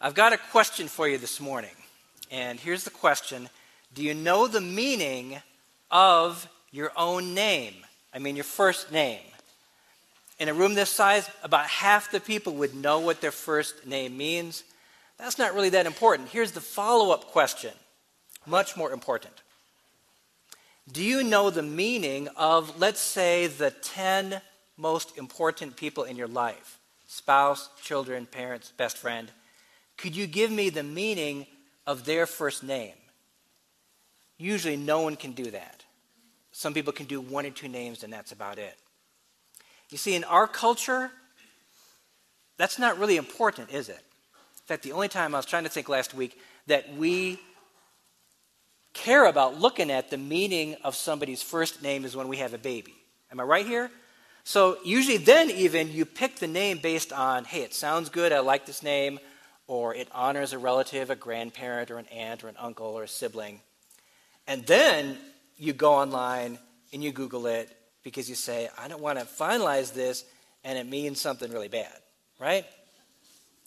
I've got a question for you this morning. And here's the question Do you know the meaning of your own name? I mean, your first name. In a room this size, about half the people would know what their first name means. That's not really that important. Here's the follow up question, much more important. Do you know the meaning of, let's say, the 10 most important people in your life? Spouse, children, parents, best friend. Could you give me the meaning of their first name? Usually, no one can do that. Some people can do one or two names, and that's about it. You see, in our culture, that's not really important, is it? In fact, the only time I was trying to think last week that we care about looking at the meaning of somebody's first name is when we have a baby. Am I right here? So, usually, then even you pick the name based on, hey, it sounds good, I like this name, or it honors a relative, a grandparent, or an aunt, or an uncle, or a sibling. And then you go online and you Google it because you say, I don't want to finalize this and it means something really bad, right?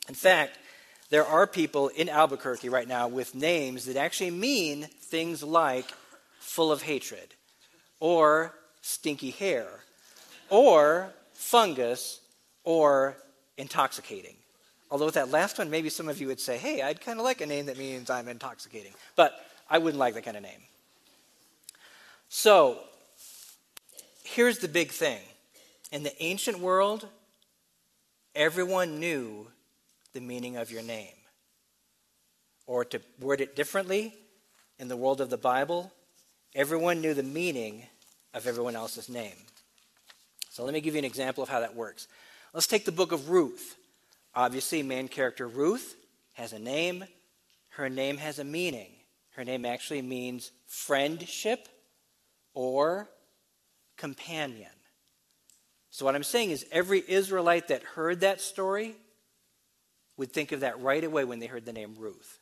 In fact, there are people in Albuquerque right now with names that actually mean things like full of hatred, or stinky hair, or fungus, or intoxicating. Although with that last one, maybe some of you would say, hey, I'd kind of like a name that means I'm intoxicating. But I wouldn't like that kind of name. So, here's the big thing. In the ancient world, everyone knew the meaning of your name. Or to word it differently, in the world of the Bible, everyone knew the meaning of everyone else's name. So let me give you an example of how that works. Let's take the book of Ruth. Obviously, main character Ruth has a name, her name has a meaning. Her name actually means friendship or companion. So, what I'm saying is, every Israelite that heard that story would think of that right away when they heard the name Ruth.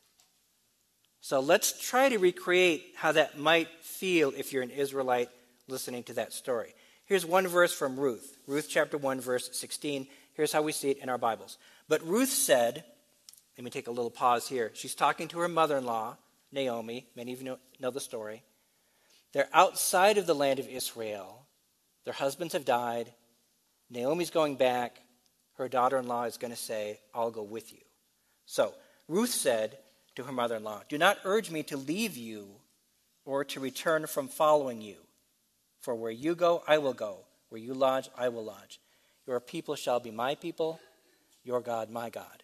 So, let's try to recreate how that might feel if you're an Israelite listening to that story. Here's one verse from Ruth, Ruth chapter 1, verse 16. Here's how we see it in our Bibles. But Ruth said, let me take a little pause here. She's talking to her mother in law, Naomi. Many of you know, know the story. They're outside of the land of Israel. Their husbands have died. Naomi's going back. Her daughter in law is going to say, I'll go with you. So Ruth said to her mother in law, Do not urge me to leave you or to return from following you. For where you go, I will go. Where you lodge, I will lodge. Your people shall be my people, your God, my God.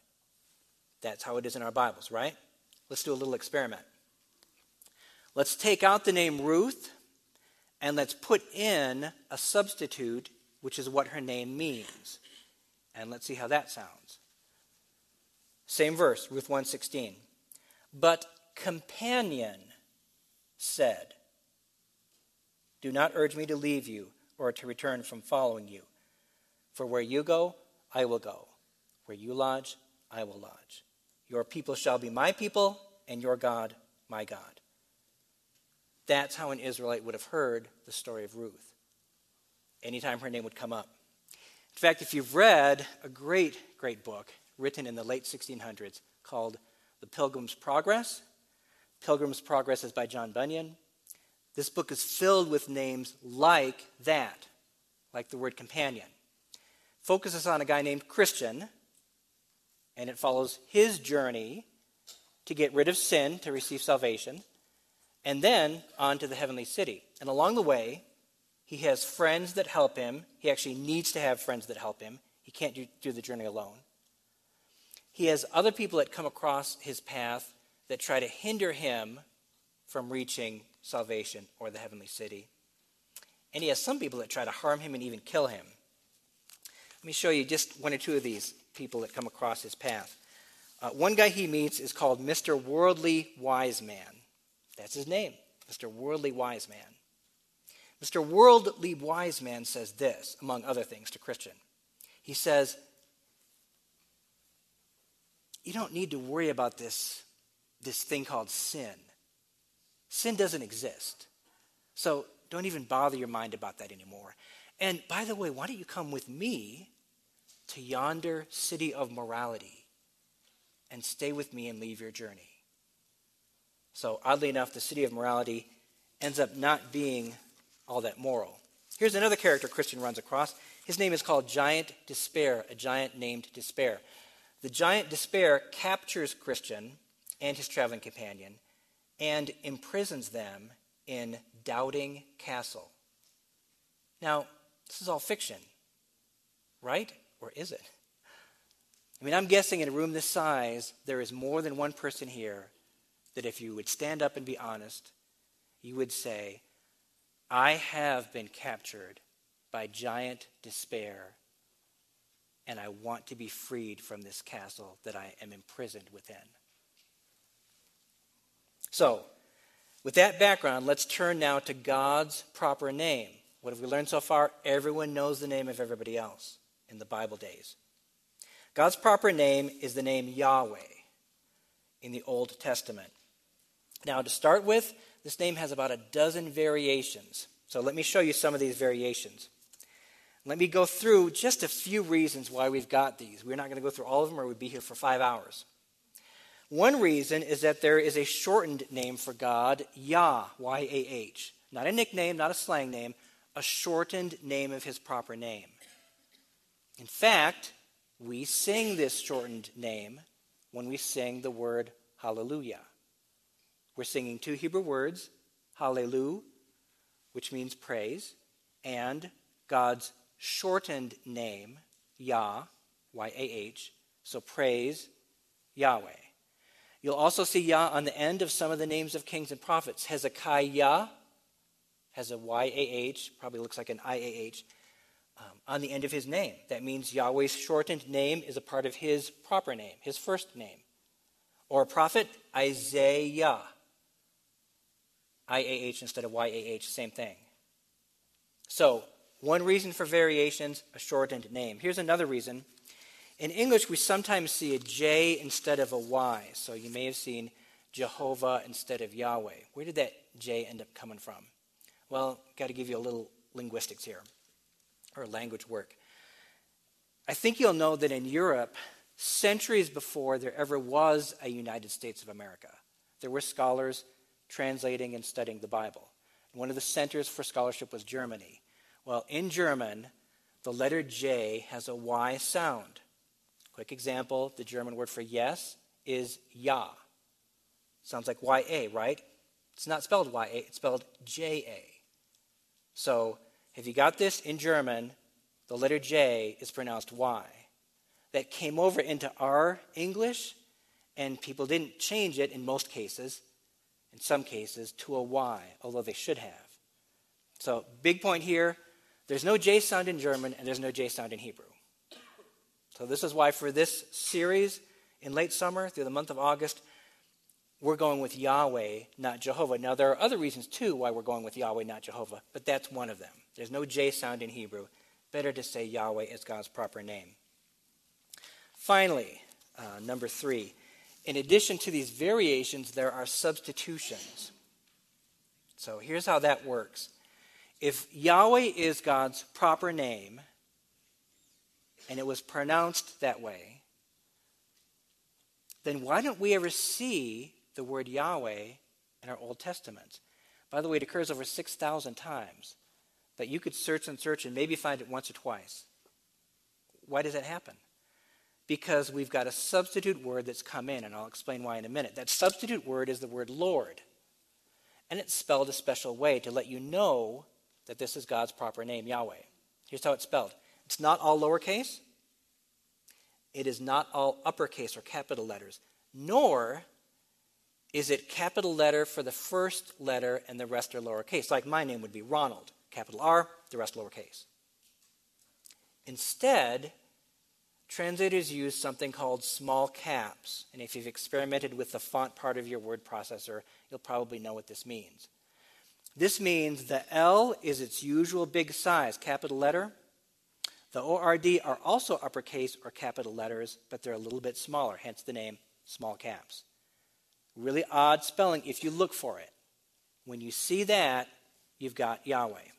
That's how it is in our Bibles, right? Let's do a little experiment. Let's take out the name Ruth and let's put in a substitute, which is what her name means. And let's see how that sounds. Same verse, Ruth 1:16. But companion said, Do not urge me to leave you or to return from following you. For where you go, I will go. Where you lodge, I will lodge. Your people shall be my people, and your God, my God. That's how an Israelite would have heard the story of Ruth anytime her name would come up. In fact, if you've read a great, great book written in the late 1600s called The Pilgrim's Progress, Pilgrim's Progress is by John Bunyan. This book is filled with names like that, like the word companion. Focuses on a guy named Christian, and it follows his journey to get rid of sin to receive salvation and then on to the heavenly city. And along the way, he has friends that help him. He actually needs to have friends that help him. He can't do, do the journey alone. He has other people that come across his path that try to hinder him from reaching salvation or the heavenly city. And he has some people that try to harm him and even kill him. Let me show you just one or two of these people that come across his path. Uh, one guy he meets is called Mr. Worldly Wise Man. That's his name, Mr. Worldly Wise Man. Mr. Worldly Wise Man says this, among other things, to Christian. He says, You don't need to worry about this, this thing called sin. Sin doesn't exist. So don't even bother your mind about that anymore. And by the way, why don't you come with me to yonder city of morality? and stay with me and leave your journey. So, oddly enough, the city of morality ends up not being all that moral. Here's another character Christian runs across. His name is called Giant Despair, a giant named Despair. The giant Despair captures Christian and his traveling companion and imprisons them in Doubting Castle. Now, this is all fiction, right? Or is it? I mean, I'm guessing in a room this size, there is more than one person here that if you would stand up and be honest, you would say, I have been captured by giant despair, and I want to be freed from this castle that I am imprisoned within. So, with that background, let's turn now to God's proper name. What have we learned so far? Everyone knows the name of everybody else in the Bible days. God's proper name is the name Yahweh in the Old Testament. Now, to start with, this name has about a dozen variations. So let me show you some of these variations. Let me go through just a few reasons why we've got these. We're not going to go through all of them or we'd be here for five hours. One reason is that there is a shortened name for God, Yah, Y A H. Not a nickname, not a slang name, a shortened name of his proper name. In fact, we sing this shortened name when we sing the word hallelujah. We're singing two Hebrew words, hallelujah, which means praise, and God's shortened name, Yah, Y A H, so praise Yahweh. You'll also see Yah on the end of some of the names of kings and prophets. Hezekiah has a Y A H, probably looks like an I A H, on the end of his name. That means Yahweh's shortened name is a part of his proper name, his first name. Or a prophet, Isaiah. I A H instead of Y A H, same thing. So, one reason for variations, a shortened name. Here's another reason. In English, we sometimes see a J instead of a Y. So you may have seen Jehovah instead of Yahweh. Where did that J end up coming from? Well, got to give you a little linguistics here, or language work. I think you'll know that in Europe, centuries before there ever was a United States of America, there were scholars translating and studying the Bible. One of the centers for scholarship was Germany. Well, in German, the letter J has a Y sound. Quick example the German word for yes is Ja. Sounds like YA, right? It's not spelled YA, it's spelled JA. So, have you got this in German? The letter J is pronounced Y. That came over into our English, and people didn't change it in most cases in some cases, to a Y, although they should have. So, big point here there's no J sound in German and there's no J sound in Hebrew. So, this is why for this series in late summer through the month of August, we're going with Yahweh, not Jehovah. Now, there are other reasons too why we're going with Yahweh, not Jehovah, but that's one of them. There's no J sound in Hebrew. Better to say Yahweh as God's proper name. Finally, uh, number three, in addition to these variations, there are substitutions. So here's how that works. If Yahweh is God's proper name, and it was pronounced that way, then why don't we ever see the word Yahweh in our Old Testament? By the way, it occurs over 6,000 times. But you could search and search and maybe find it once or twice. Why does that happen? because we've got a substitute word that's come in, and I'll explain why in a minute. That substitute word is the word Lord. And it's spelled a special way to let you know that this is God's proper name, Yahweh. Here's how it's spelled it's not all lowercase, it is not all uppercase or capital letters, nor is it capital letter for the first letter and the rest are lowercase. Like my name would be Ronald, capital R, the rest lowercase. Instead, translators use something called small caps. And if you've experimented with the font part of your word processor, you'll probably know what this means. This means the L is its usual big size, capital letter. The ORD are also uppercase or capital letters, but they're a little bit smaller, hence the name small caps. Really odd spelling if you look for it. When you see that, you've got Yahweh.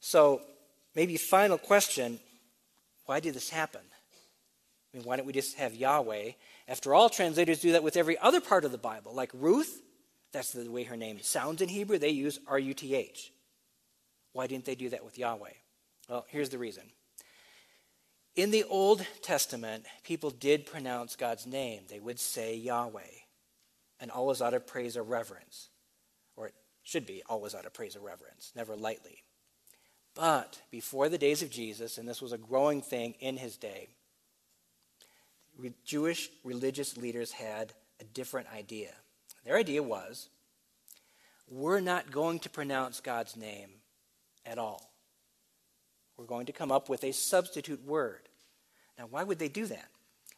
So, maybe final question why did this happen? I mean, why don't we just have Yahweh? After all, translators do that with every other part of the Bible. Like Ruth, that's the way her name sounds in Hebrew, they use R U T H. Why didn't they do that with Yahweh? Well, here's the reason. In the Old Testament, people did pronounce God's name. They would say Yahweh, and always out of praise or reverence. Or it should be always out of praise or reverence, never lightly. But before the days of Jesus, and this was a growing thing in his day, Jewish religious leaders had a different idea. Their idea was we're not going to pronounce God's name at all. We're going to come up with a substitute word. Now, why would they do that?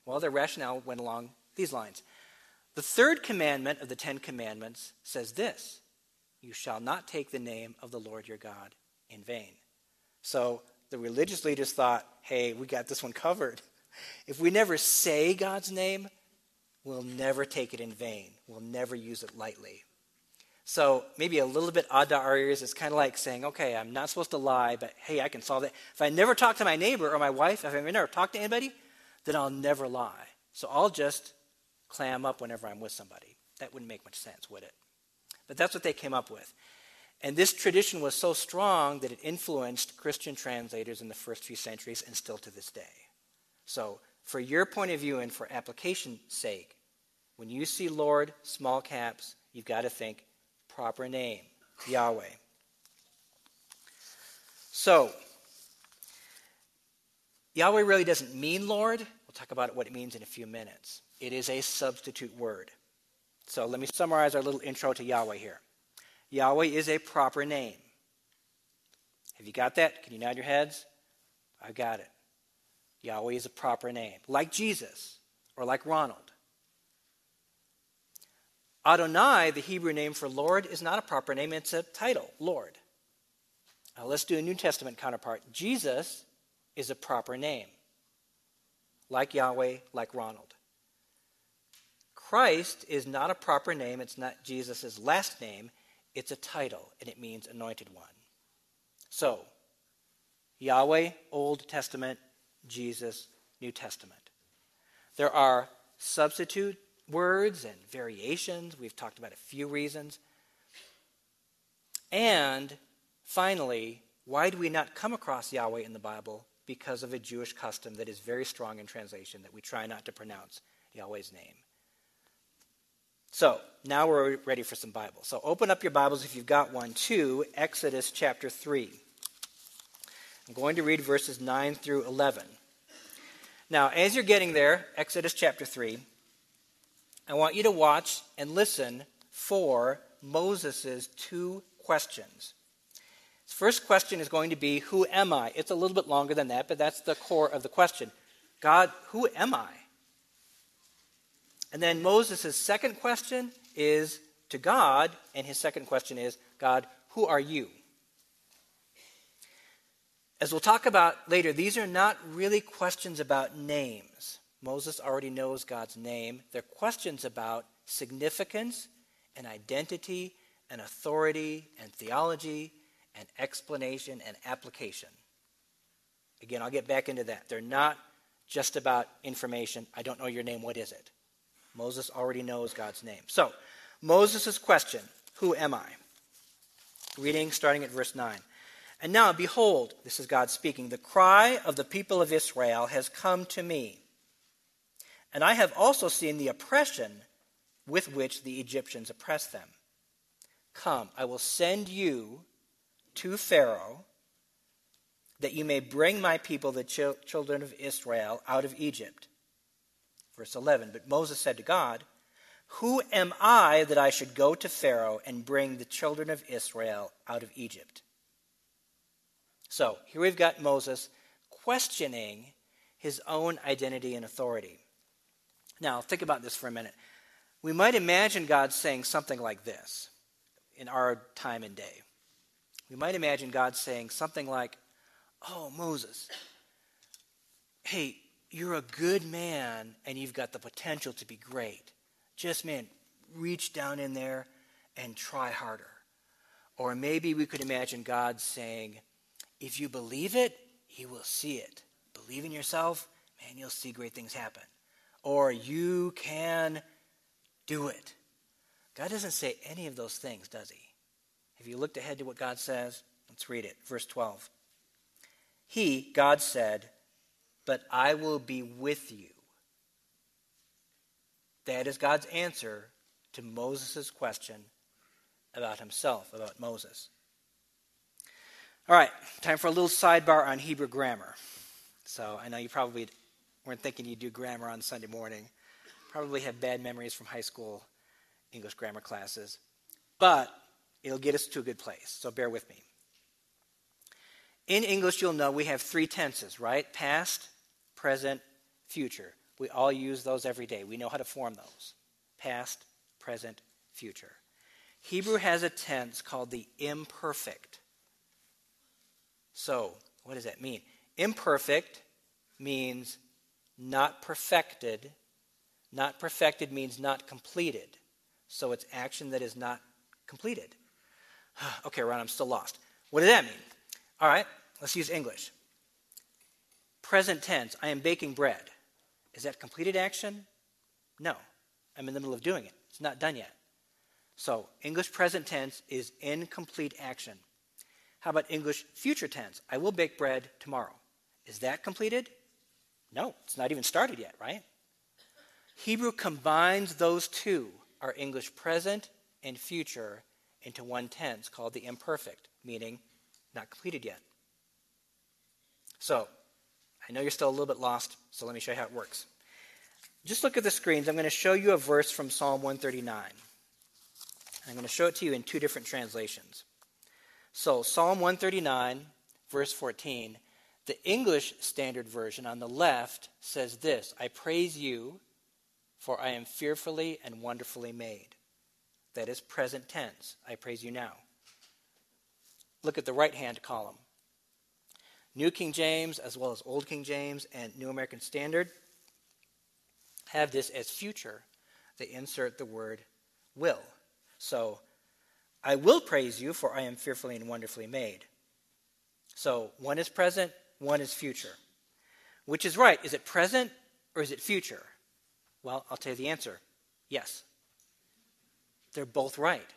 Well, their rationale went along these lines. The third commandment of the Ten Commandments says this You shall not take the name of the Lord your God in vain. So the religious leaders thought, hey, we got this one covered. If we never say God's name, we'll never take it in vain. We'll never use it lightly. So maybe a little bit odd to our ears. It's kind of like saying, okay, I'm not supposed to lie, but hey, I can solve it. If I never talk to my neighbor or my wife, if I never talk to anybody, then I'll never lie. So I'll just clam up whenever I'm with somebody. That wouldn't make much sense, would it? But that's what they came up with. And this tradition was so strong that it influenced Christian translators in the first few centuries and still to this day. So, for your point of view and for application's sake, when you see Lord, small caps, you've got to think proper name, Yahweh. So, Yahweh really doesn't mean Lord. We'll talk about what it means in a few minutes. It is a substitute word. So, let me summarize our little intro to Yahweh here. Yahweh is a proper name. Have you got that? Can you nod your heads? I got it. Yahweh is a proper name, like Jesus or like Ronald. Adonai, the Hebrew name for Lord, is not a proper name, it's a title, Lord. Now let's do a New Testament counterpart. Jesus is a proper name, like Yahweh, like Ronald. Christ is not a proper name, it's not Jesus' last name, it's a title, and it means anointed one. So, Yahweh, Old Testament, Jesus, New Testament. There are substitute words and variations. We've talked about a few reasons. And finally, why do we not come across Yahweh in the Bible? Because of a Jewish custom that is very strong in translation that we try not to pronounce Yahweh's name. So, now we're ready for some Bibles. So, open up your Bibles if you've got one to Exodus chapter 3. I'm going to read verses 9 through 11. Now, as you're getting there, Exodus chapter 3, I want you to watch and listen for Moses' two questions. His first question is going to be, Who am I? It's a little bit longer than that, but that's the core of the question. God, who am I? And then Moses' second question is to God, and his second question is, God, who are you? As we'll talk about later, these are not really questions about names. Moses already knows God's name. They're questions about significance and identity and authority and theology and explanation and application. Again, I'll get back into that. They're not just about information. I don't know your name. What is it? Moses already knows God's name. So, Moses' question Who am I? Reading starting at verse 9. And now, behold, this is God speaking, the cry of the people of Israel has come to me. And I have also seen the oppression with which the Egyptians oppress them. Come, I will send you to Pharaoh that you may bring my people, the children of Israel, out of Egypt. Verse 11 But Moses said to God, Who am I that I should go to Pharaoh and bring the children of Israel out of Egypt? So here we've got Moses questioning his own identity and authority. Now, think about this for a minute. We might imagine God saying something like this in our time and day. We might imagine God saying something like, Oh, Moses, hey, you're a good man and you've got the potential to be great. Just, man, reach down in there and try harder. Or maybe we could imagine God saying, if you believe it, you will see it. Believe in yourself, man, you'll see great things happen. or you can do it. God doesn't say any of those things, does he? Have you looked ahead to what God says? Let's read it. Verse 12. He, God said, But I will be with you. That is God's answer to Moses' question about himself, about Moses. All right, time for a little sidebar on Hebrew grammar. So I know you probably weren't thinking you'd do grammar on Sunday morning. Probably have bad memories from high school English grammar classes. But it'll get us to a good place, so bear with me. In English, you'll know we have three tenses, right? Past, present, future. We all use those every day. We know how to form those past, present, future. Hebrew has a tense called the imperfect. So, what does that mean? Imperfect means not perfected. Not perfected means not completed. So it's action that is not completed. okay, Ron, I'm still lost. What does that mean? All right, let's use English. Present tense, I am baking bread. Is that completed action? No. I'm in the middle of doing it. It's not done yet. So, English present tense is incomplete action. How about English future tense? I will bake bread tomorrow. Is that completed? No, it's not even started yet, right? Hebrew combines those two, our English present and future, into one tense called the imperfect, meaning not completed yet. So, I know you're still a little bit lost, so let me show you how it works. Just look at the screens. I'm going to show you a verse from Psalm 139. I'm going to show it to you in two different translations. So, Psalm 139, verse 14, the English Standard Version on the left says this I praise you, for I am fearfully and wonderfully made. That is present tense. I praise you now. Look at the right hand column. New King James, as well as Old King James and New American Standard, have this as future. They insert the word will. So, I will praise you, for I am fearfully and wonderfully made. So, one is present, one is future. Which is right? Is it present or is it future? Well, I'll tell you the answer yes. They're both right.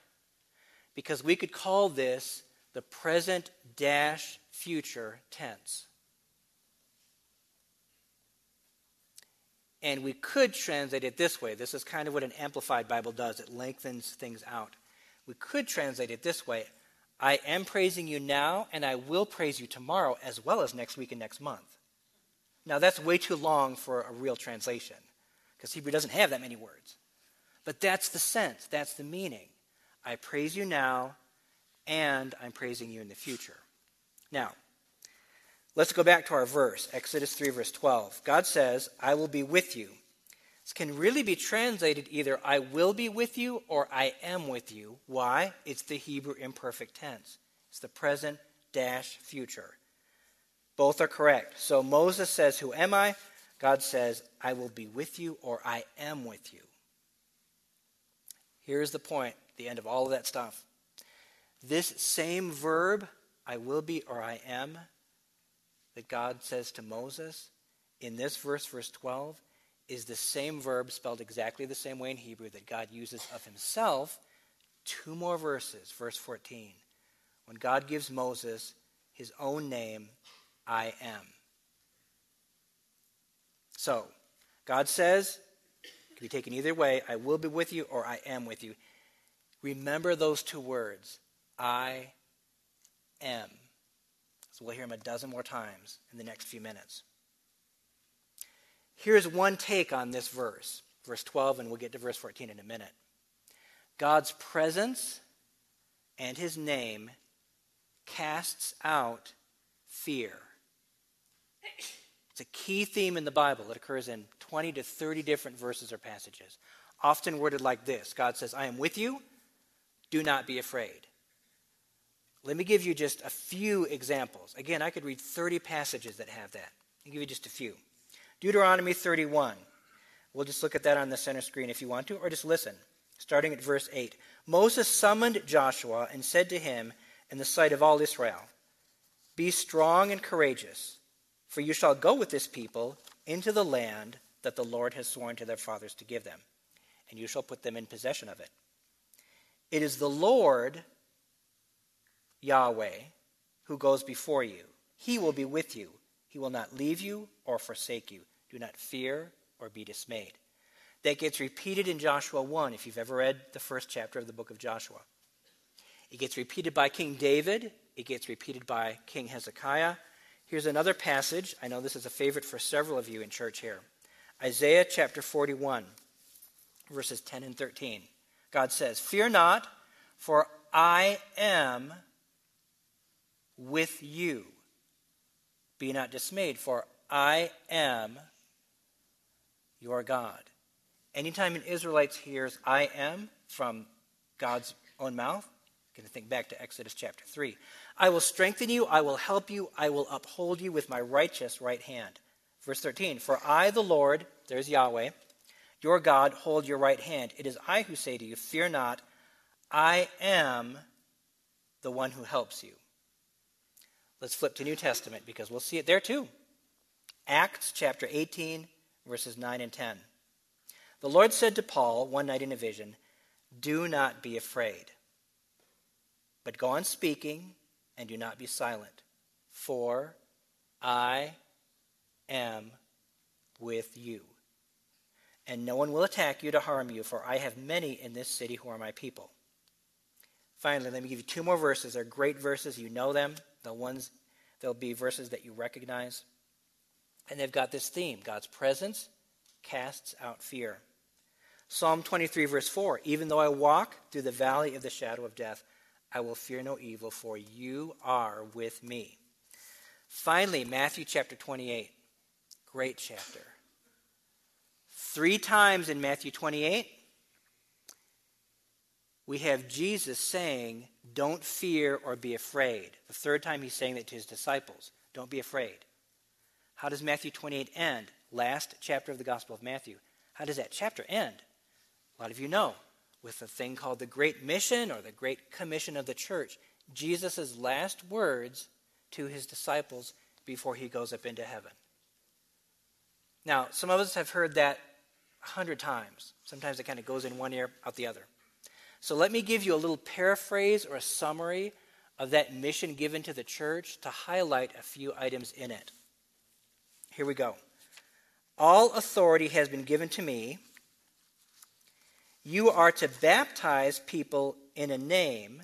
Because we could call this the present dash future tense. And we could translate it this way. This is kind of what an amplified Bible does, it lengthens things out. We could translate it this way I am praising you now, and I will praise you tomorrow, as well as next week and next month. Now, that's way too long for a real translation, because Hebrew doesn't have that many words. But that's the sense, that's the meaning. I praise you now, and I'm praising you in the future. Now, let's go back to our verse, Exodus 3, verse 12. God says, I will be with you. This can really be translated either I will be with you or I am with you. Why? It's the Hebrew imperfect tense, it's the present dash future. Both are correct. So Moses says, Who am I? God says, I will be with you or I am with you. Here's the point, the end of all of that stuff. This same verb, I will be or I am, that God says to Moses in this verse, verse 12, is the same verb spelled exactly the same way in Hebrew that God uses of himself. Two more verses, verse 14. When God gives Moses his own name, I am. So, God says, can be taken either way I will be with you or I am with you. Remember those two words I am. So we'll hear him a dozen more times in the next few minutes. Here's one take on this verse, verse 12, and we'll get to verse 14 in a minute. God's presence and his name casts out fear. It's a key theme in the Bible that occurs in 20 to 30 different verses or passages, often worded like this God says, I am with you, do not be afraid. Let me give you just a few examples. Again, I could read 30 passages that have that. I'll give you just a few. Deuteronomy 31. We'll just look at that on the center screen if you want to, or just listen. Starting at verse 8. Moses summoned Joshua and said to him in the sight of all Israel, Be strong and courageous, for you shall go with this people into the land that the Lord has sworn to their fathers to give them, and you shall put them in possession of it. It is the Lord, Yahweh, who goes before you. He will be with you. He will not leave you or forsake you. Do not fear or be dismayed. That gets repeated in Joshua 1 if you've ever read the first chapter of the book of Joshua. It gets repeated by King David, it gets repeated by King Hezekiah. Here's another passage. I know this is a favorite for several of you in church here. Isaiah chapter 41, verses 10 and 13. God says, Fear not, for I am with you. Be not dismayed, for I am your God. Anytime an Israelite hears I am from God's own mouth, going to think back to Exodus chapter 3. I will strengthen you, I will help you, I will uphold you with my righteous right hand. Verse 13 For I, the Lord, there's Yahweh, your God, hold your right hand. It is I who say to you, Fear not, I am the one who helps you. Let's flip to New Testament because we'll see it there too. Acts chapter 18, verses 9 and 10. The Lord said to Paul one night in a vision, Do not be afraid, but go on speaking and do not be silent, for I am with you. And no one will attack you to harm you, for I have many in this city who are my people. Finally, let me give you two more verses. They're great verses. You know them. The ones, there'll be verses that you recognize. And they've got this theme God's presence casts out fear. Psalm 23, verse 4 Even though I walk through the valley of the shadow of death, I will fear no evil, for you are with me. Finally, Matthew chapter 28. Great chapter. Three times in Matthew 28, we have Jesus saying, Don't fear or be afraid. The third time he's saying that to his disciples, Don't be afraid. How does Matthew 28 end? Last chapter of the Gospel of Matthew. How does that chapter end? A lot of you know, with a thing called the Great Mission or the Great Commission of the church. Jesus' last words to his disciples before he goes up into heaven. Now, some of us have heard that a hundred times. Sometimes it kind of goes in one ear, out the other. So let me give you a little paraphrase or a summary of that mission given to the church to highlight a few items in it. Here we go. All authority has been given to me. You are to baptize people in a name.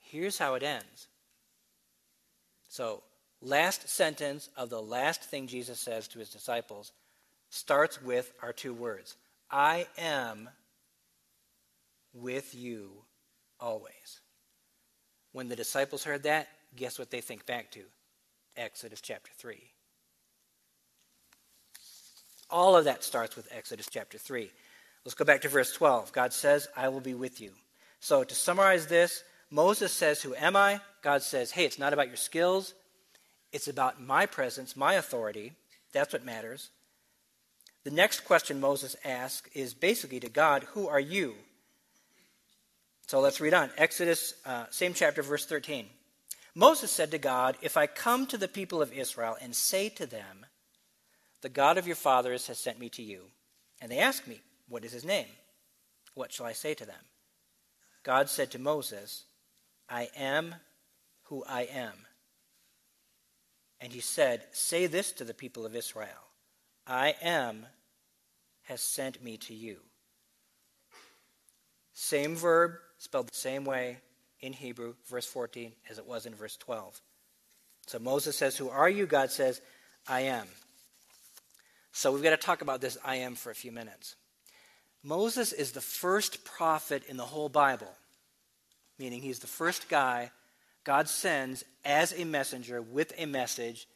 Here's how it ends. So, last sentence of the last thing Jesus says to his disciples starts with our two words I am with you always. When the disciples heard that, guess what they think back to? Exodus chapter 3. All of that starts with Exodus chapter 3. Let's go back to verse 12. God says, I will be with you. So, to summarize this, Moses says, Who am I? God says, Hey, it's not about your skills, it's about my presence, my authority. That's what matters. The next question Moses asks is basically to God, Who are you? So let's read on. Exodus, uh, same chapter, verse 13. Moses said to God, If I come to the people of Israel and say to them, The God of your fathers has sent me to you, and they ask me, What is his name? What shall I say to them? God said to Moses, I am who I am. And he said, Say this to the people of Israel I am has sent me to you. Same verb, spelled the same way in Hebrew, verse 14, as it was in verse 12. So Moses says, Who are you? God says, I am. So we've got to talk about this I am for a few minutes. Moses is the first prophet in the whole Bible, meaning he's the first guy God sends as a messenger with a message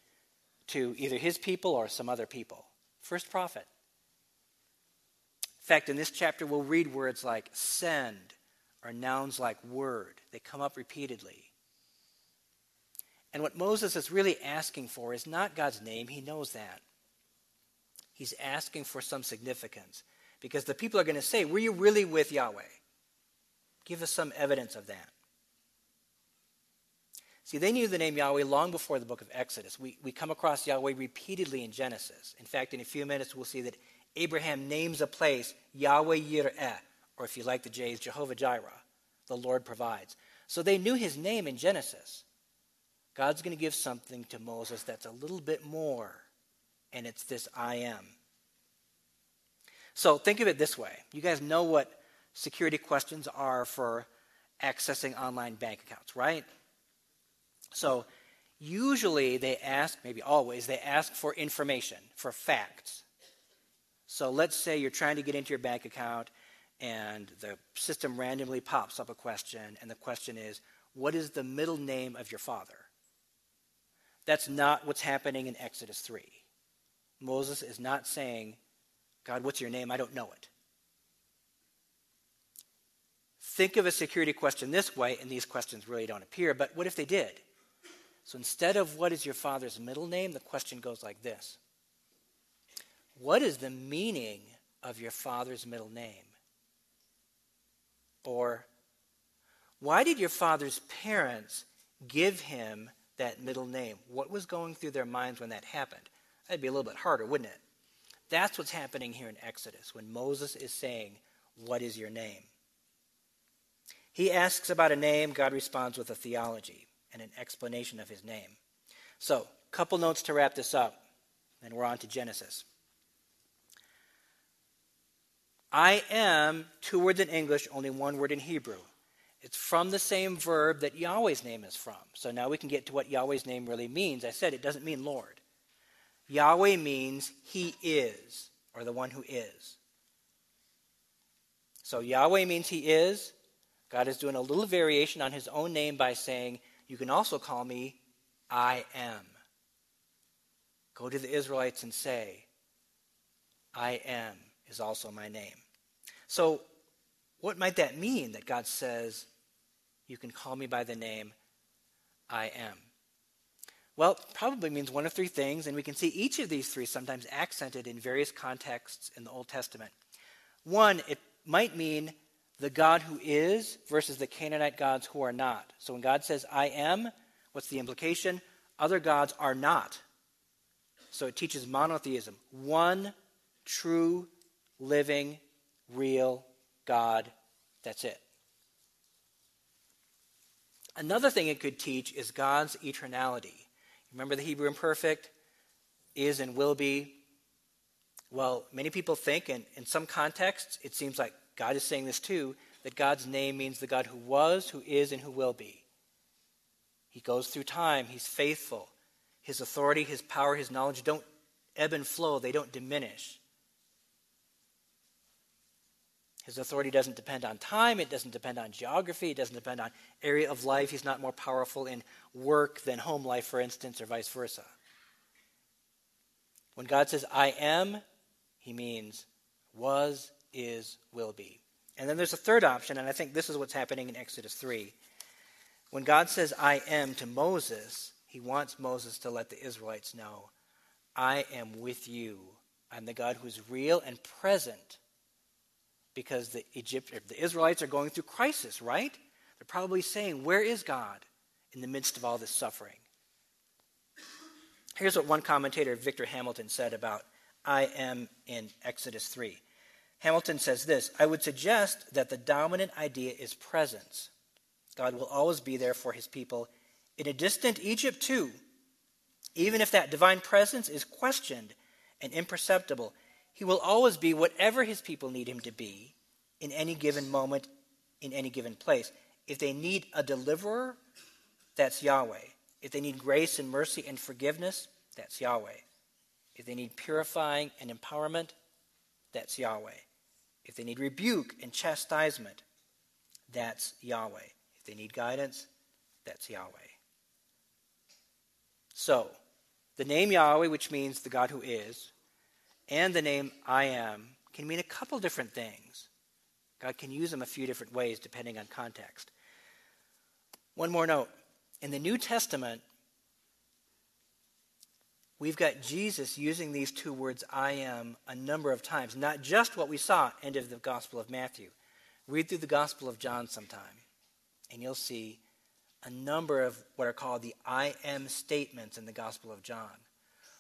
to either his people or some other people. First prophet. In fact, in this chapter, we'll read words like send, are nouns like word. They come up repeatedly. And what Moses is really asking for is not God's name, he knows that. He's asking for some significance. Because the people are going to say, Were you really with Yahweh? Give us some evidence of that. See, they knew the name Yahweh long before the book of Exodus. We, we come across Yahweh repeatedly in Genesis. In fact, in a few minutes, we'll see that Abraham names a place Yahweh Yireh, or if you like the J's, Jehovah Jireh, the Lord provides. So they knew his name in Genesis. God's going to give something to Moses that's a little bit more, and it's this I am. So think of it this way. You guys know what security questions are for accessing online bank accounts, right? So usually they ask, maybe always, they ask for information, for facts. So let's say you're trying to get into your bank account and the system randomly pops up a question, and the question is, What is the middle name of your father? That's not what's happening in Exodus 3. Moses is not saying, God, what's your name? I don't know it. Think of a security question this way, and these questions really don't appear, but what if they did? So instead of what is your father's middle name, the question goes like this What is the meaning of your father's middle name? Or, why did your father's parents give him that middle name? What was going through their minds when that happened? That'd be a little bit harder, wouldn't it? That's what's happening here in Exodus when Moses is saying, What is your name? He asks about a name, God responds with a theology and an explanation of his name. So, couple notes to wrap this up, and we're on to Genesis. I am, two words in English, only one word in Hebrew. It's from the same verb that Yahweh's name is from. So now we can get to what Yahweh's name really means. I said it doesn't mean Lord. Yahweh means He is, or the one who is. So Yahweh means He is. God is doing a little variation on His own name by saying, You can also call me I am. Go to the Israelites and say, I am is also my name. So, what might that mean that God says, You can call me by the name I am? Well, probably means one of three things, and we can see each of these three sometimes accented in various contexts in the Old Testament. One, it might mean the God who is versus the Canaanite gods who are not. So when God says, I am, what's the implication? Other gods are not. So it teaches monotheism. One true living, real God. That's it. Another thing it could teach is God's eternality. Remember the Hebrew imperfect? Is and will be. Well, many people think, and in some contexts, it seems like God is saying this too, that God's name means the God who was, who is, and who will be. He goes through time, He's faithful. His authority, His power, His knowledge don't ebb and flow, they don't diminish. His authority doesn't depend on time, it doesn't depend on geography, it doesn't depend on area of life. He's not more powerful in work than home life, for instance, or vice versa. When God says, I am, he means was, is, will be. And then there's a third option, and I think this is what's happening in Exodus 3. When God says, I am to Moses, he wants Moses to let the Israelites know, I am with you. I'm the God who's real and present because the Egypt, the Israelites are going through crisis, right? They're probably saying, Where is God in the midst of all this suffering? Here's what one commentator, Victor Hamilton, said about I am in Exodus 3. Hamilton says this I would suggest that the dominant idea is presence. God will always be there for his people in a distant Egypt, too. Even if that divine presence is questioned and imperceptible, he will always be whatever his people need him to be in any given moment, in any given place. If they need a deliverer, that's Yahweh. If they need grace and mercy and forgiveness, that's Yahweh. If they need purifying and empowerment, that's Yahweh. If they need rebuke and chastisement, that's Yahweh. If they need guidance, that's Yahweh. So, the name Yahweh, which means the God who is, and the name I am can mean a couple different things. God can use them a few different ways depending on context. One more note. In the New Testament, we've got Jesus using these two words, I am, a number of times. Not just what we saw, end of the Gospel of Matthew. Read through the Gospel of John sometime, and you'll see a number of what are called the I am statements in the Gospel of John.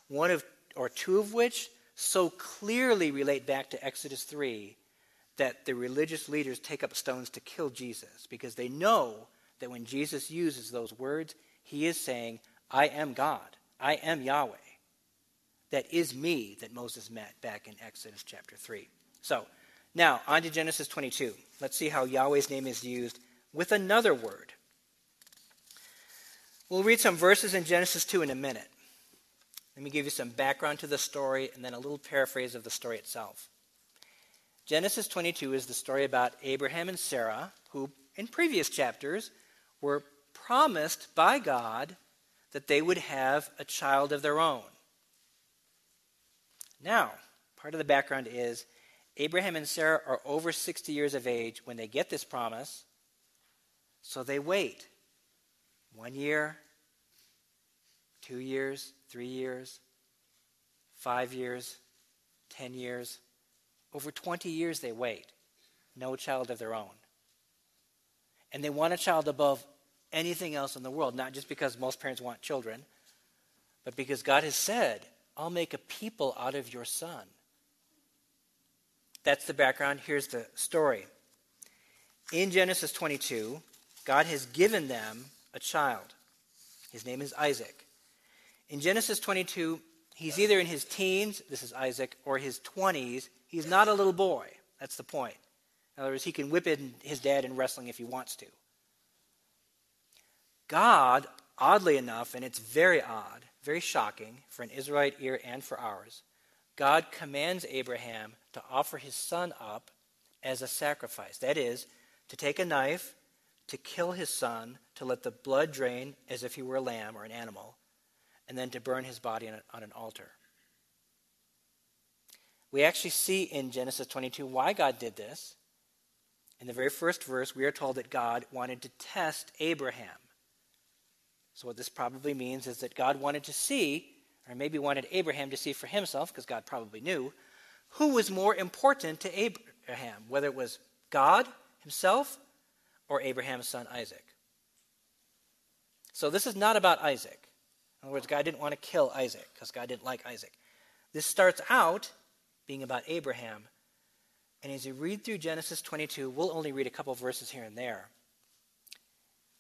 One of, or two of which, so clearly relate back to Exodus 3 that the religious leaders take up stones to kill Jesus because they know that when Jesus uses those words, he is saying, I am God, I am Yahweh. That is me that Moses met back in Exodus chapter 3. So, now, on to Genesis 22. Let's see how Yahweh's name is used with another word. We'll read some verses in Genesis 2 in a minute. Let me give you some background to the story and then a little paraphrase of the story itself. Genesis 22 is the story about Abraham and Sarah, who in previous chapters were promised by God that they would have a child of their own. Now, part of the background is Abraham and Sarah are over 60 years of age when they get this promise, so they wait. One year, two years, three years, five years, ten years. Over 20 years they wait. No child of their own. And they want a child above anything else in the world, not just because most parents want children, but because God has said, I'll make a people out of your son. That's the background. Here's the story. In Genesis 22, God has given them a child. His name is Isaac. In Genesis 22, he's either in his teens, this is Isaac, or his 20s. He's not a little boy. That's the point. In other words, he can whip in his dad in wrestling if he wants to. God, oddly enough, and it's very odd, very shocking for an Israelite ear and for ours, God commands Abraham to offer his son up as a sacrifice. That is, to take a knife, to kill his son, to let the blood drain as if he were a lamb or an animal, and then to burn his body on, on an altar. We actually see in Genesis 22 why God did this. In the very first verse, we are told that God wanted to test Abraham. So, what this probably means is that God wanted to see, or maybe wanted Abraham to see for himself, because God probably knew, who was more important to Abraham, whether it was God himself or Abraham's son Isaac. So this is not about Isaac. In other words, God didn't want to kill Isaac because God didn't like Isaac. This starts out being about Abraham. And as you read through Genesis 22, we'll only read a couple verses here and there.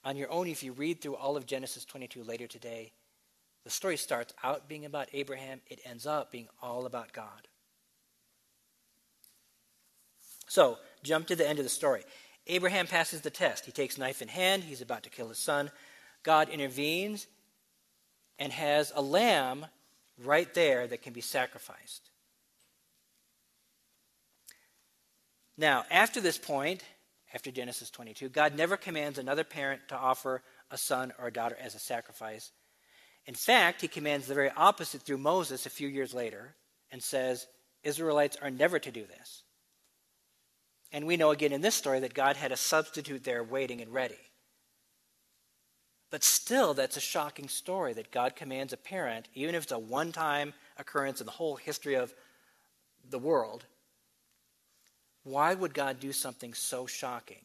On your own, if you read through all of Genesis 22 later today, the story starts out being about Abraham, it ends up being all about God. So, jump to the end of the story. Abraham passes the test. He takes knife in hand, he's about to kill his son. God intervenes and has a lamb right there that can be sacrificed. Now, after this point, after Genesis 22, God never commands another parent to offer a son or a daughter as a sacrifice. In fact, he commands the very opposite through Moses a few years later and says, Israelites are never to do this. And we know again in this story that God had a substitute there waiting and ready. But still, that's a shocking story that God commands a parent, even if it's a one time occurrence in the whole history of the world. Why would God do something so shocking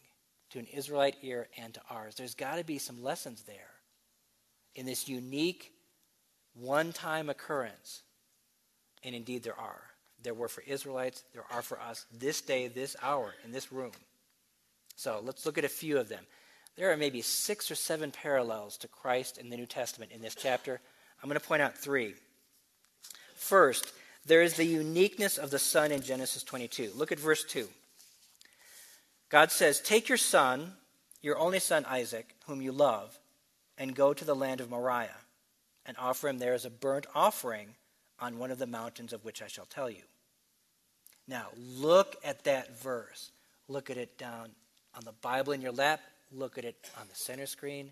to an Israelite ear and to ours? There's got to be some lessons there in this unique one time occurrence. And indeed, there are there were for Israelites, there are for us this day, this hour, in this room. So let's look at a few of them. There are maybe six or seven parallels to Christ in the New Testament in this chapter. I'm going to point out three. First, there is the uniqueness of the Son in Genesis 22. Look at verse 2. God says, Take your son, your only son Isaac, whom you love, and go to the land of Moriah, and offer him there as a burnt offering on one of the mountains of which I shall tell you. Now, look at that verse. Look at it down on the Bible in your lap. Look at it on the center screen.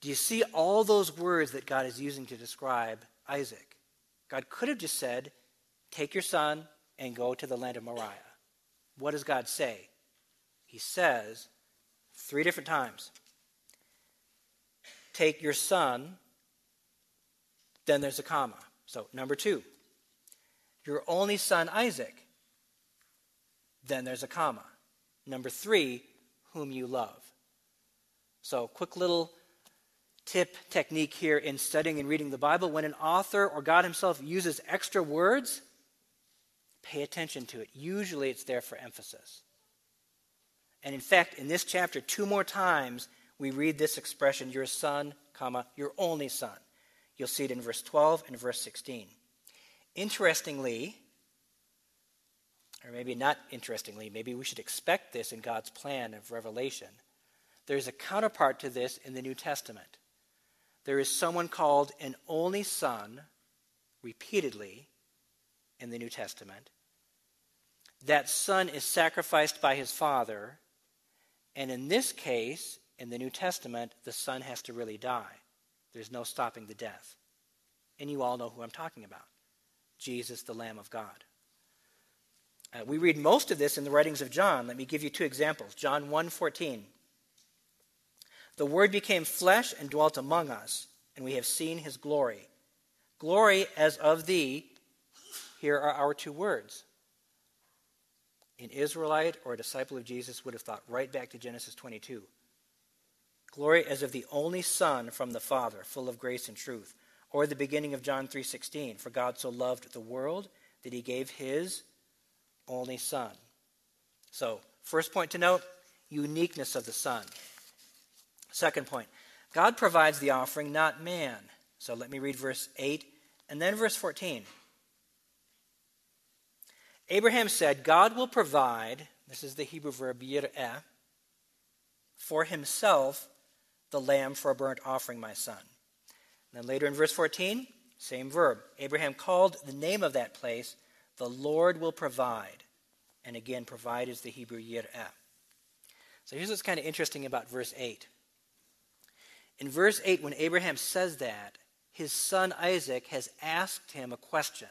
Do you see all those words that God is using to describe Isaac? God could have just said, Take your son and go to the land of Moriah. What does God say? He says three different times Take your son, then there's a comma. So, number two, your only son Isaac. Then there's a comma. Number three, whom you love. So, quick little tip technique here in studying and reading the Bible. When an author or God Himself uses extra words, pay attention to it. Usually it's there for emphasis. And in fact, in this chapter, two more times we read this expression, your son, comma, your only son. You'll see it in verse 12 and verse 16. Interestingly, or maybe not interestingly, maybe we should expect this in God's plan of revelation. There's a counterpart to this in the New Testament. There is someone called an only son repeatedly in the New Testament. That son is sacrificed by his father, and in this case, in the New Testament, the son has to really die. There's no stopping the death. And you all know who I'm talking about Jesus, the Lamb of God. Uh, we read most of this in the writings of John. Let me give you two examples. John 1:14. The word became flesh and dwelt among us, and we have seen his glory. Glory as of thee. Here are our two words. An Israelite or a disciple of Jesus would have thought right back to Genesis 22. Glory as of the only Son from the Father, full of grace and truth. Or the beginning of John 3:16, for God so loved the world that he gave his only Son. So, first point to note, uniqueness of the Son. Second point, God provides the offering, not man. So let me read verse 8 and then verse 14. Abraham said, God will provide, this is the Hebrew verb yir'eh, for himself the lamb for a burnt offering, my son. And then later in verse 14, same verb. Abraham called the name of that place, the Lord will provide. And again, provide is the Hebrew yir'eh. So here's what's kind of interesting about verse 8. In verse 8, when Abraham says that, his son Isaac has asked him a question.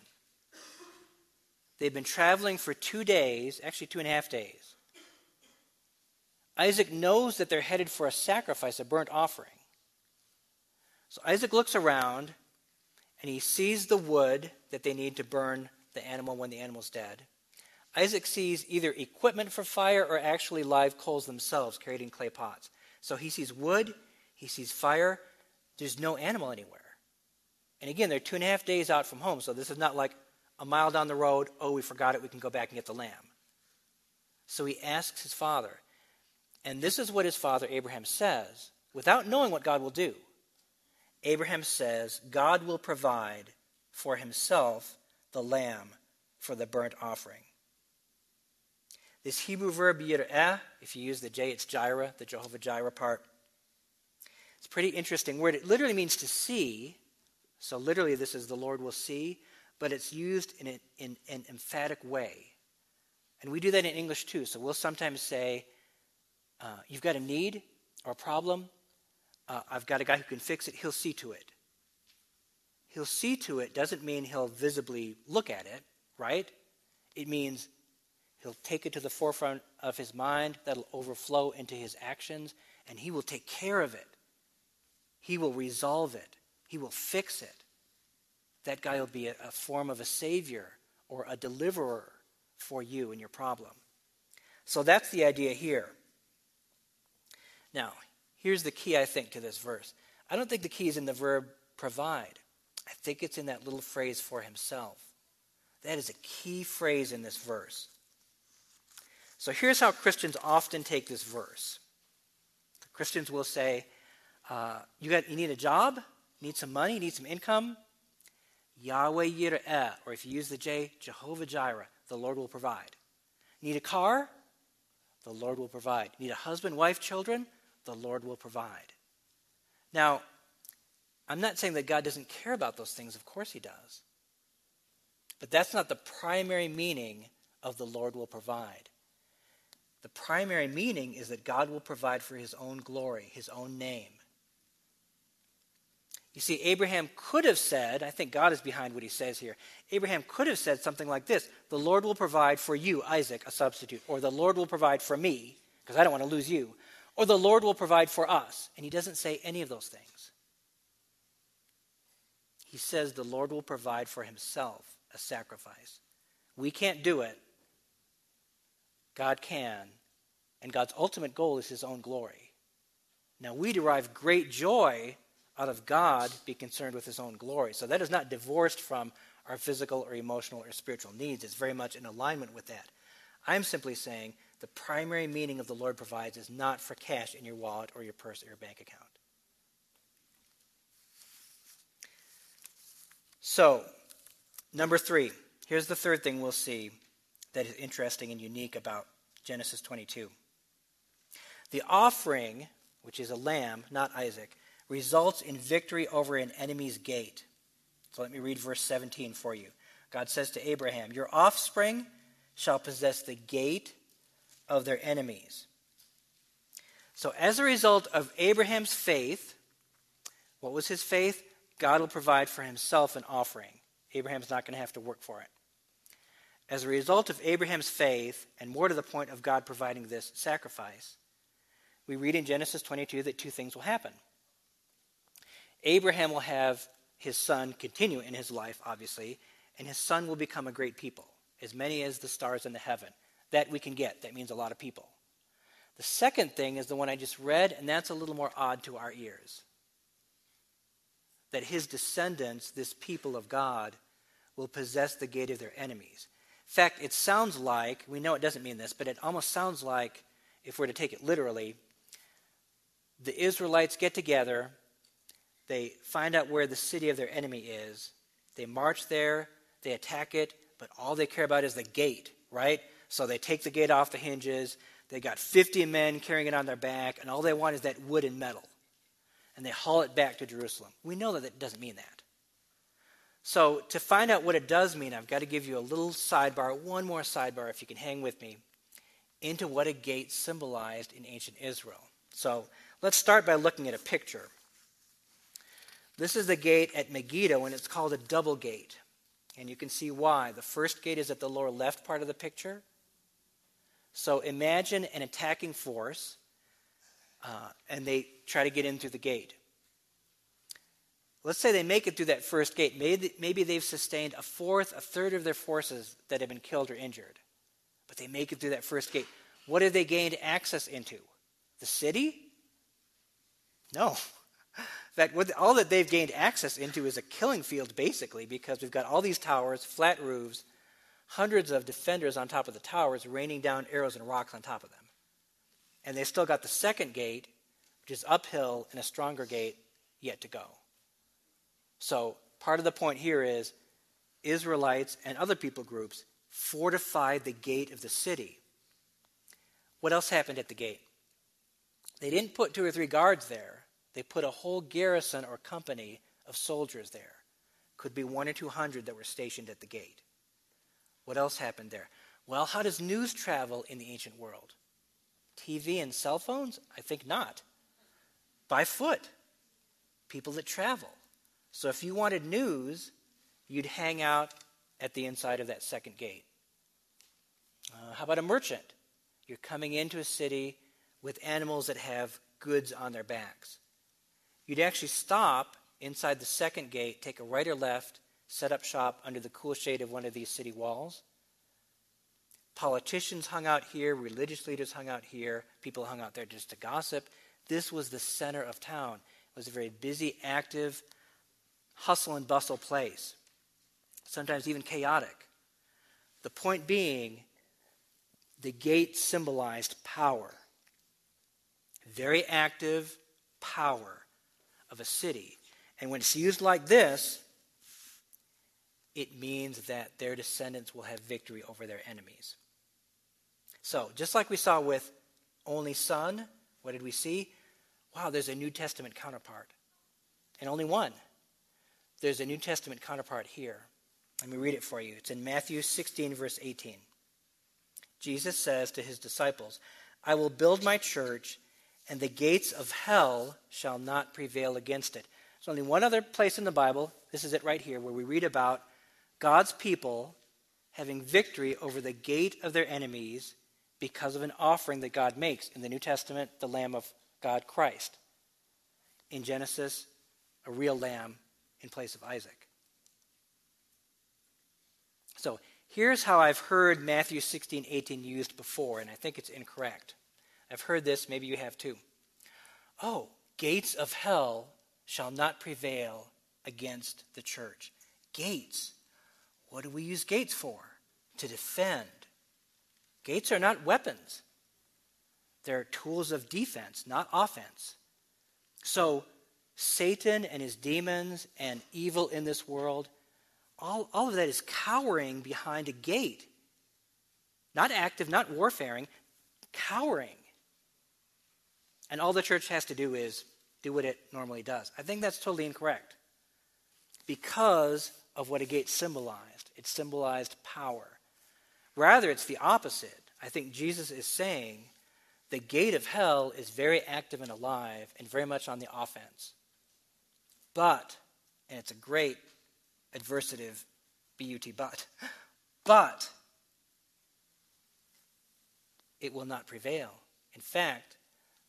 They've been traveling for two days, actually two and a half days. Isaac knows that they're headed for a sacrifice, a burnt offering. So Isaac looks around and he sees the wood that they need to burn the animal when the animal's dead. Isaac sees either equipment for fire or actually live coals themselves carried in clay pots. So he sees wood, he sees fire. There's no animal anywhere. And again, they're two and a half days out from home, so this is not like a mile down the road, oh, we forgot it, we can go back and get the lamb. So he asks his father, and this is what his father Abraham says, without knowing what God will do. Abraham says, God will provide for himself the lamb for the burnt offering. This Hebrew verb yir'eh, if you use the J, it's Jireh, the Jehovah Jireh part. It's a pretty interesting word. It literally means to see. So literally, this is the Lord will see, but it's used in, a, in, in an emphatic way. And we do that in English too. So we'll sometimes say, uh, You've got a need or a problem. Uh, I've got a guy who can fix it. He'll see to it. He'll see to it doesn't mean he'll visibly look at it, right? It means he'll take it to the forefront of his mind, that'll overflow into his actions, and he will take care of it. He will resolve it, he will fix it. That guy will be a, a form of a savior or a deliverer for you and your problem. So that's the idea here. Now, here's the key, I think, to this verse. I don't think the key is in the verb provide. I think it's in that little phrase for himself. That is a key phrase in this verse. So here's how Christians often take this verse Christians will say, uh, you, got, you need a job, need some money, need some income. Yahweh Yireh, or if you use the J, Jehovah Jireh, the Lord will provide. Need a car? The Lord will provide. Need a husband, wife, children? The Lord will provide. Now, I'm not saying that God doesn't care about those things. Of course, He does. But that's not the primary meaning of the Lord will provide. The primary meaning is that God will provide for His own glory, His own name. You see, Abraham could have said, I think God is behind what he says here. Abraham could have said something like this The Lord will provide for you, Isaac, a substitute, or the Lord will provide for me, because I don't want to lose you, or the Lord will provide for us. And he doesn't say any of those things. He says the Lord will provide for himself a sacrifice. We can't do it, God can. And God's ultimate goal is his own glory. Now we derive great joy out of God be concerned with his own glory. So that is not divorced from our physical or emotional or spiritual needs. It's very much in alignment with that. I'm simply saying the primary meaning of the Lord provides is not for cash in your wallet or your purse or your bank account. So, number three, here's the third thing we'll see that is interesting and unique about Genesis 22. The offering, which is a lamb, not Isaac, results in victory over an enemy's gate. So let me read verse 17 for you. God says to Abraham, Your offspring shall possess the gate of their enemies. So, as a result of Abraham's faith, what was his faith? God will provide for himself an offering. Abraham's not going to have to work for it. As a result of Abraham's faith, and more to the point of God providing this sacrifice, we read in Genesis 22 that two things will happen. Abraham will have his son continue in his life, obviously, and his son will become a great people, as many as the stars in the heaven. That we can get. That means a lot of people. The second thing is the one I just read, and that's a little more odd to our ears. That his descendants, this people of God, will possess the gate of their enemies. In fact, it sounds like, we know it doesn't mean this, but it almost sounds like, if we're to take it literally, the Israelites get together, they find out where the city of their enemy is, they march there, they attack it, but all they care about is the gate, right? So they take the gate off the hinges, they got 50 men carrying it on their back, and all they want is that wood and metal. And they haul it back to Jerusalem. We know that it doesn't mean that. So, to find out what it does mean, I've got to give you a little sidebar, one more sidebar, if you can hang with me, into what a gate symbolized in ancient Israel. So, let's start by looking at a picture. This is the gate at Megiddo, and it's called a double gate. And you can see why. The first gate is at the lower left part of the picture. So imagine an attacking force, uh, and they try to get in through the gate. Let's say they make it through that first gate. Maybe, maybe they've sustained a fourth, a third of their forces that have been killed or injured. But they make it through that first gate. What have they gained access into? The city? No. In fact, what, all that they've gained access into is a killing field, basically, because we've got all these towers, flat roofs, hundreds of defenders on top of the towers, raining down arrows and rocks on top of them. And they still got the second gate, which is uphill, and a stronger gate yet to go. So, part of the point here is Israelites and other people groups fortified the gate of the city. What else happened at the gate? They didn't put two or three guards there, they put a whole garrison or company of soldiers there. Could be one or two hundred that were stationed at the gate. What else happened there? Well, how does news travel in the ancient world? TV and cell phones? I think not. By foot. People that travel. So if you wanted news, you'd hang out at the inside of that second gate. Uh, how about a merchant? You're coming into a city with animals that have goods on their backs. You'd actually stop inside the second gate, take a right or left, set up shop under the cool shade of one of these city walls. Politicians hung out here, religious leaders hung out here, people hung out there just to gossip. This was the center of town. It was a very busy, active, hustle and bustle place, sometimes even chaotic. The point being, the gate symbolized power. Very active power of a city. And when it's used like this, it means that their descendants will have victory over their enemies. So, just like we saw with only son, what did we see? Wow, there's a New Testament counterpart. And only one. There's a New Testament counterpart here. Let me read it for you. It's in Matthew 16, verse 18. Jesus says to his disciples, I will build my church, and the gates of hell shall not prevail against it. There's only one other place in the Bible, this is it right here, where we read about God's people having victory over the gate of their enemies because of an offering that God makes. In the New Testament, the Lamb of God, Christ. In Genesis, a real lamb in place of Isaac. So here's how I've heard Matthew 16, 18 used before, and I think it's incorrect. I've heard this, maybe you have too. oh, gates of hell shall not prevail against the church. Gates. What do we use gates for? To defend. Gates are not weapons, they're tools of defense, not offense. So, Satan and his demons and evil in this world, all, all of that is cowering behind a gate. Not active, not warfaring, cowering. And all the church has to do is do what it normally does. I think that's totally incorrect because of what a gate symbolized. It symbolized power. Rather, it's the opposite. I think Jesus is saying the gate of hell is very active and alive and very much on the offense. But, and it's a great adversative, B U T, but, but, it will not prevail. In fact,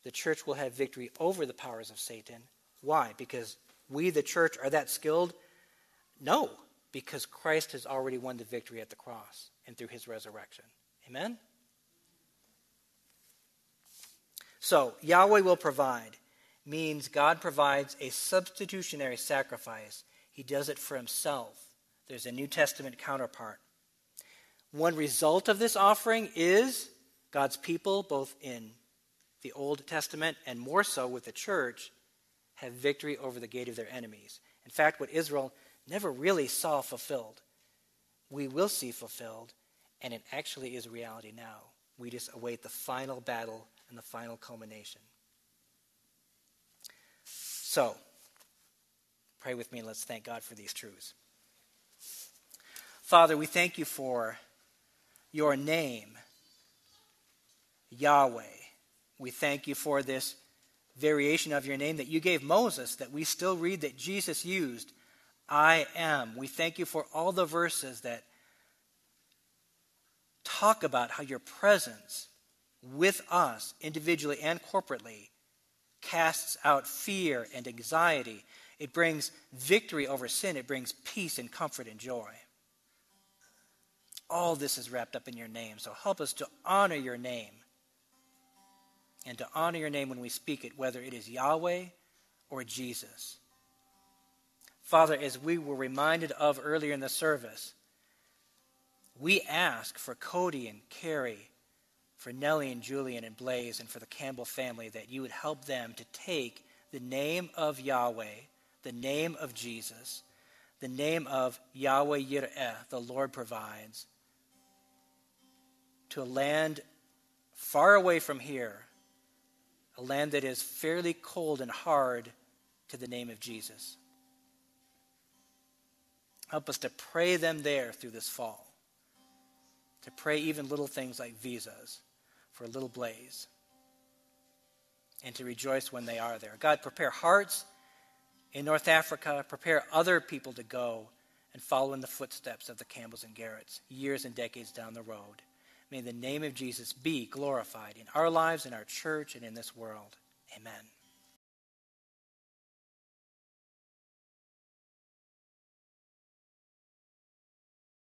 the church will have victory over the powers of Satan. Why? Because we, the church, are that skilled? No, because Christ has already won the victory at the cross and through his resurrection. Amen? So, Yahweh will provide means God provides a substitutionary sacrifice. He does it for himself. There's a New Testament counterpart. One result of this offering is God's people, both in the Old Testament and more so with the church, have victory over the gate of their enemies. In fact, what Israel never really saw fulfilled, we will see fulfilled, and it actually is reality now. We just await the final battle and the final culmination. So, pray with me and let's thank God for these truths. Father, we thank you for your name, Yahweh. We thank you for this variation of your name that you gave Moses, that we still read that Jesus used, I am. We thank you for all the verses that talk about how your presence with us, individually and corporately, casts out fear and anxiety. It brings victory over sin. It brings peace and comfort and joy. All this is wrapped up in your name. So help us to honor your name and to honor your name when we speak it, whether it is Yahweh or Jesus. Father, as we were reminded of earlier in the service, we ask for Cody and Carrie, for Nellie and Julian and Blaze, and for the Campbell family that you would help them to take the name of Yahweh, the name of Jesus, the name of Yahweh Yireh, the Lord provides, to a land far away from here a land that is fairly cold and hard to the name of Jesus. Help us to pray them there through this fall. To pray even little things like visas for a little blaze. And to rejoice when they are there. God, prepare hearts in North Africa. Prepare other people to go and follow in the footsteps of the Campbells and Garretts years and decades down the road. May the name of Jesus be glorified in our lives, in our church, and in this world. Amen.